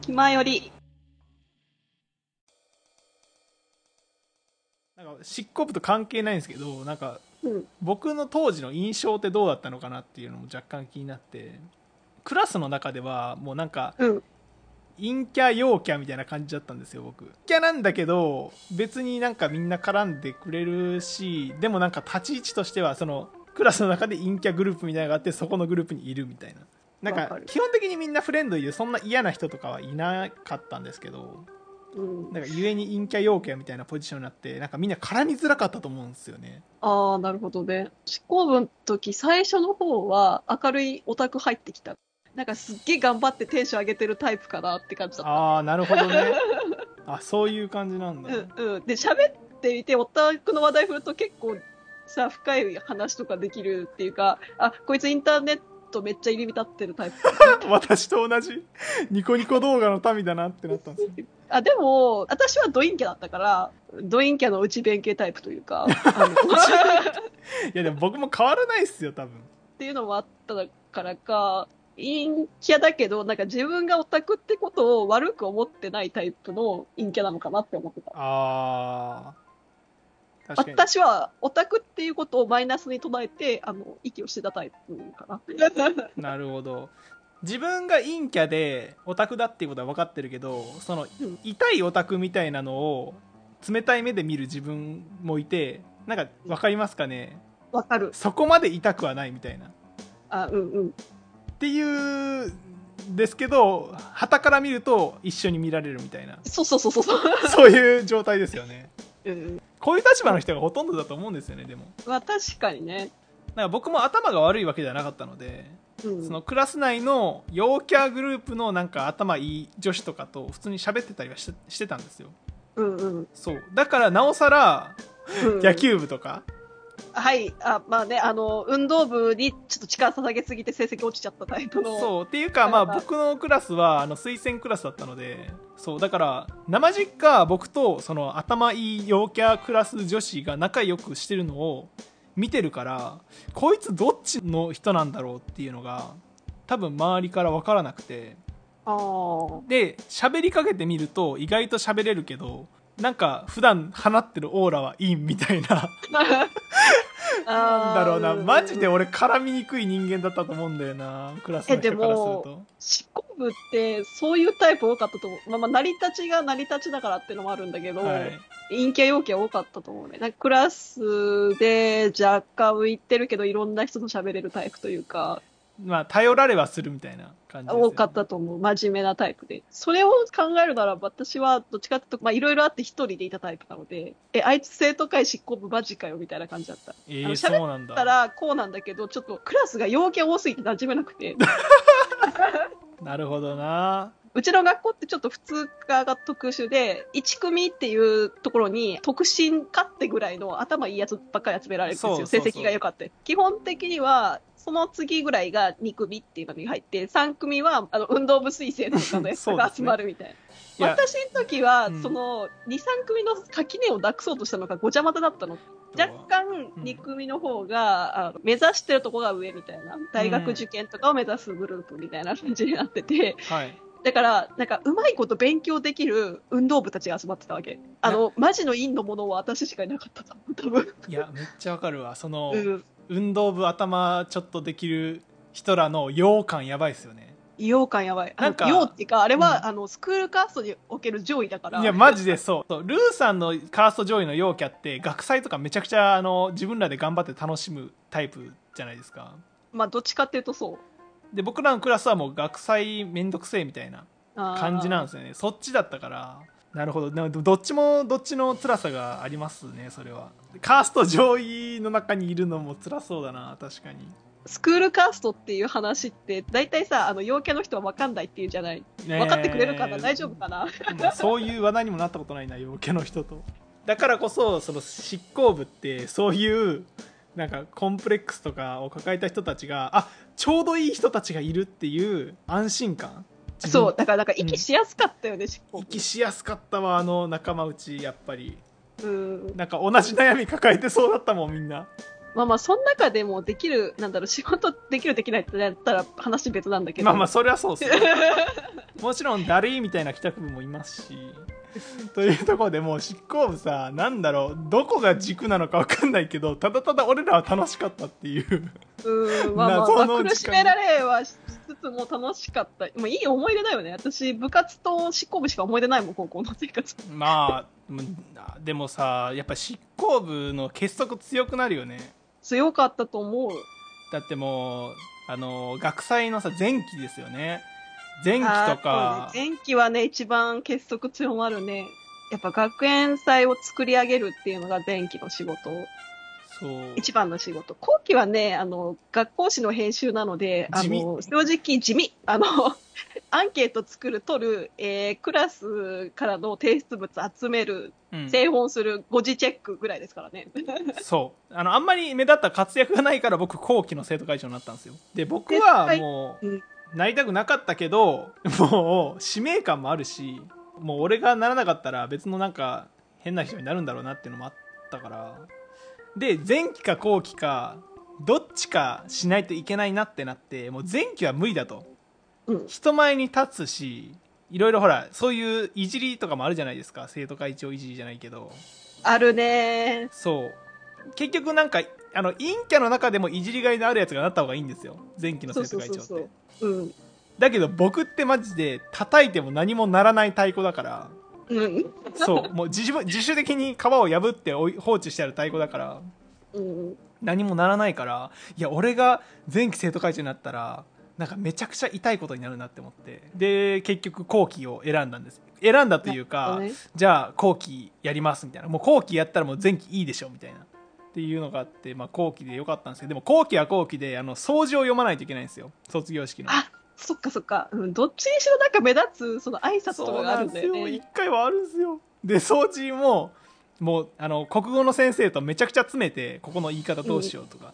気前より。なんか執行部と関係ないんですけどなんかうん。僕の当時の印象ってどうだったのかなっていうのも若干気になってクラスの中ではもうなんかうん。陰キャ陽キャみたいな感じだったんですよ僕陰キャなんだけど別になんかみんな絡んでくれるしでもなんか立ち位置としてはそのクラスの中で陰キャグループみたいなのがあってそこのグループにいるみたいななんか基本的にみんなフレンドリーでそんな嫌な人とかはいなかったんですけどうん。なんか故に陰キャ陽キャみたいなポジションになってなんかみんな絡みづらかったと思うんですよねああ、なるほどね。執行部の時、最初の方は明るいオタク入ってきた。なんかすっげえ頑張ってテンション上げてるタイプかなって感じだった。ああなるほどね あそういう感じなんだ、うんうん。で、喋ってみて、オタクの話題振ると結構さ、深い話とかできるっていうか、あ、こいつインターネットめっちゃ入り浸ってるタイプ。私と同じ？ニコニコ動画の民だなってなったんですよあ、でも、私はドインキャだったから、ドインキャの内弁慶タイプというか、いやでも僕も変わらないっすよ多分っていうのもあったからか、陰キャだけど、なんか自分がオタクってことを悪く思ってないタイプの陰キャなのかなって思ってた。あー確かに私はオタクっていうことをマイナスに捉えて、あの、息をしてたタイプかな。なるほど自分が陰キャでオタクだっていうことは分かってるけどそのうん痛いオタクみたいなのを冷たい目で見る自分もいてなんか分かりますかね？わかる。そこまで痛くはないみたいなあ、うんうん。っていうんですけど旗から見ると一緒に見られるみたいなそうそうそうそうそう。そういう状態ですよねうん。こういう立場の人がほとんどだと思うんですよねでもまあ確かにね。なんか僕も頭が悪いわけじゃなかったのでうん。そのクラス内の陽キャグループのなんか頭いい女子とかと普通に喋ってたりはししてたんですようんうん。そうだからなおさらうん野球部とか、はい。あ、まあね、あの、運動部にちょっと力捧げすぎて成績落ちちゃったタイプの。そうっていうかまあ僕のクラスはあの推薦クラスだったのでそうだから生実家僕とその頭いい陽キャクラス女子が仲良くしてるのを見てるからこいつどっちの人なんだろうっていうのが多分周りから分からなくてああ。で喋りかけてみると意外と喋れるけどなんか普段放ってるオーラはいいみたいな。なんだろうな。マジで俺絡みにくい人間だったと思うんだよな。クラスの人からするえでと。執行部ってそういうタイプ多かったと思う。まあまあ、成り立ちが成り立ちだからっていうのもあるんだけど、はい。陰キャ陽キャ多かったと思うね。なんかクラスで若干浮いてるけどいろんな人と喋れるタイプというか、まあ頼られはするみたいな感じですよね多かったと思う。真面目なタイプで。それを考えるなら私はどっちかっていうと、まあいろいろあって一人でいたタイプなので、え、あいつ生徒会執行部マジかよみたいな感じだった。えー、あのそうなんだだからこうなんだけど、ちょっとクラスが陽キャ多すぎて馴染めなくて。なるほどなうちの学校ってちょっと普通科が特殊で、1組っていうところに特進科ってぐらいの頭いいやつばっかり集められるんですよ。そうそうそう成績が良かった。基本的には、その次ぐらいが2組っていうのに入って、3組はあの運動部推薦とかのやつが集まるみたいな。私の時は、うんその2、3組の垣根をなくそうとしたのがごちゃ混ぜだったの。若干うん2組の方が、あの目指してるとこが上みたいな。大学受験とかを目指すグループみたいな感じになってて、はいだから、なんか、うまいこと勉強できる運動部たちが集まってたわけ。あの、マジの陰のものは私しかいなかったと思う、多分。いやめっちゃわかるわその、うん。運動部頭ちょっとできる人らの洋感やばいですよね異様感やばい。なんか陽っていうか、あれは、うんあの、スクールカーストにおける上位だから。いやマジでそうそうルーさんのカースト上位の陽キャって学祭とかめちゃくちゃあの自分らで頑張って楽しむタイプじゃないですかまあ、どっちかっていうとそう。で僕らのクラスはもう学祭めんどくせえみたいな感じなんですよね。そっちだったから。なるほど。でもどっちもどっちの辛さがありますねそれは。カースト上位の中にいるのも辛そうだな確かに。スクールカーストっていう話って、大体さ、あの、陽キャの人は分かんないっていうじゃない。分かってくれるかな、大丈夫かな？まあそういう話題にもなったことないな陽キャの人と。だからこそその執行部ってそういうなんかコンプレックスとかを抱えた人たちがあちょうどいい人たちがいるっていう安心感。そう、だから、なん。か、息しやすかったよね、執行部息しやすかったわあの仲間内やっぱり。うん。なんか同じ悩み抱えてそうだったもんみんな。まあまあ、その中でもできる、なんだろう、仕事できるできないってなったら話別なんだけど。まあまあそれはそうっすね。もちろんだるいみたいな帰宅部もいますし というところでもう執行部さなんだろうどこが軸なのか分かんないけどただただ俺らは楽しかったっていううん、まあまあ、まあ苦しめられはしつつも楽しかった。まあ、いい思い出だよね。私、部活と執行部しか思い出ないもん、高校の生活。まあでもさやっぱ執行部の結束強くなるよね強かったと思う。だってもうあの学祭のさ前期ですよね前期とか、ね前期はね、一番結束強まるね。やっぱ学園祭を作り上げるっていうのが前期の仕事。そう一番の仕事。後期はね、あの、学校誌の編集なので、あの、正直地味。あの、アンケート作る、取る、えー、クラスからの提出物集める、うん製本する、誤字チェックぐらいですからね。そうあのあんまり目立った活躍がないから僕後期の生徒会長になったんですよで僕はもうんうなりたくなかったけどもう使命感もあるしもう俺がならなかったら別のなんか変な人になるんだろうなっていうのもあったから。で前期か後期かどっちかしないといけないなってなってもう前期は無理だと。うん。人前に立つしいろいろほらそういういじりとかもあるじゃないですか。生徒会長いじりじゃないけど。あるねそう。結局なんかあの陰キャの中でもいじりがいのあるやつがなった方がいいんですよ。前期の生徒会長って。だけど僕ってマジで叩いても何もならない太鼓だから。うん。そう。もう自主自主的に皮を破って放置してある太鼓だから。うん。何もならないから。いや俺が前期生徒会長になったらなんかめちゃくちゃ痛いことになるなって思って。で結局後期を選んだんです。選んだというか、ね。じゃあ後期やりますみたいな。もう後期やったらもう前期いいでしょみたいなっていうのがあって、まあ、後期でよかったんですけどでも後期は後期であの掃除を読まないといけないんですよ卒業式のあ、そっかそっか。うん。どっちにしろなんか目立つ、その挨拶とかがあるんだよそうなんですよね。一回はあるんですよで掃除ももうあの国語の先生とめちゃくちゃ詰めてここの言い方どうしようとか、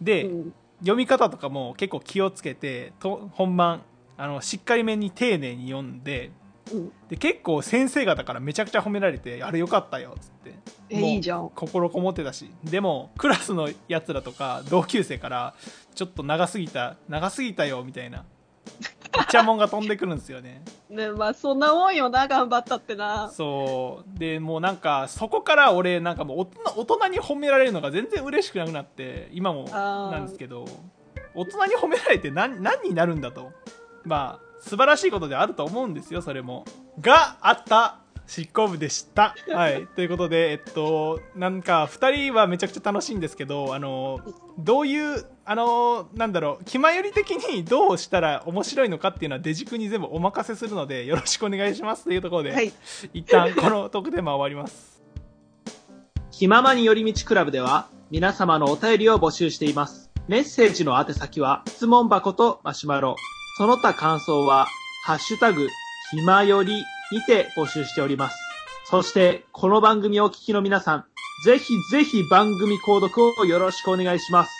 で、うん。読み方とかも結構気をつけてと本番あのしっかりめに丁寧に読んでうん。で結構先生方からめちゃくちゃ褒められてあれよかったよっつってえ、いいじゃん。心こもってたしでもクラスのやつらとか同級生からちょっと長すぎた長すぎたよみたいなイチャモンが飛んでくるんですよね。ね、まあそんなもんよな、頑張ったってな。そう。でもうなんかそこから俺なんかもう大人大人に褒められるのが全然嬉しくなくなって今もなんですけど大人に褒められて何何になるんだと。まあ素晴らしいことであると思うんですよそれも。があった執行部でした。はい。ということで、えっと、なんか、二人はめちゃくちゃ楽しいんですけど、あの、どういう、あの、なんだろう、気まより的に どうしたら面白いのかっていうのはデジ君に全部お任せするので、よろしくお願いしますというところで、はい。一旦このトークテーマは終わります。気ままに寄り道クラブでは皆様のお便りを募集しています。メッセージの宛先は質問箱とマシュマロ。その他感想はハッシュタグひまよりにて募集しております。そしてこの番組をお聞きの皆さん、ぜひぜひ番組購読をよろしくお願いします。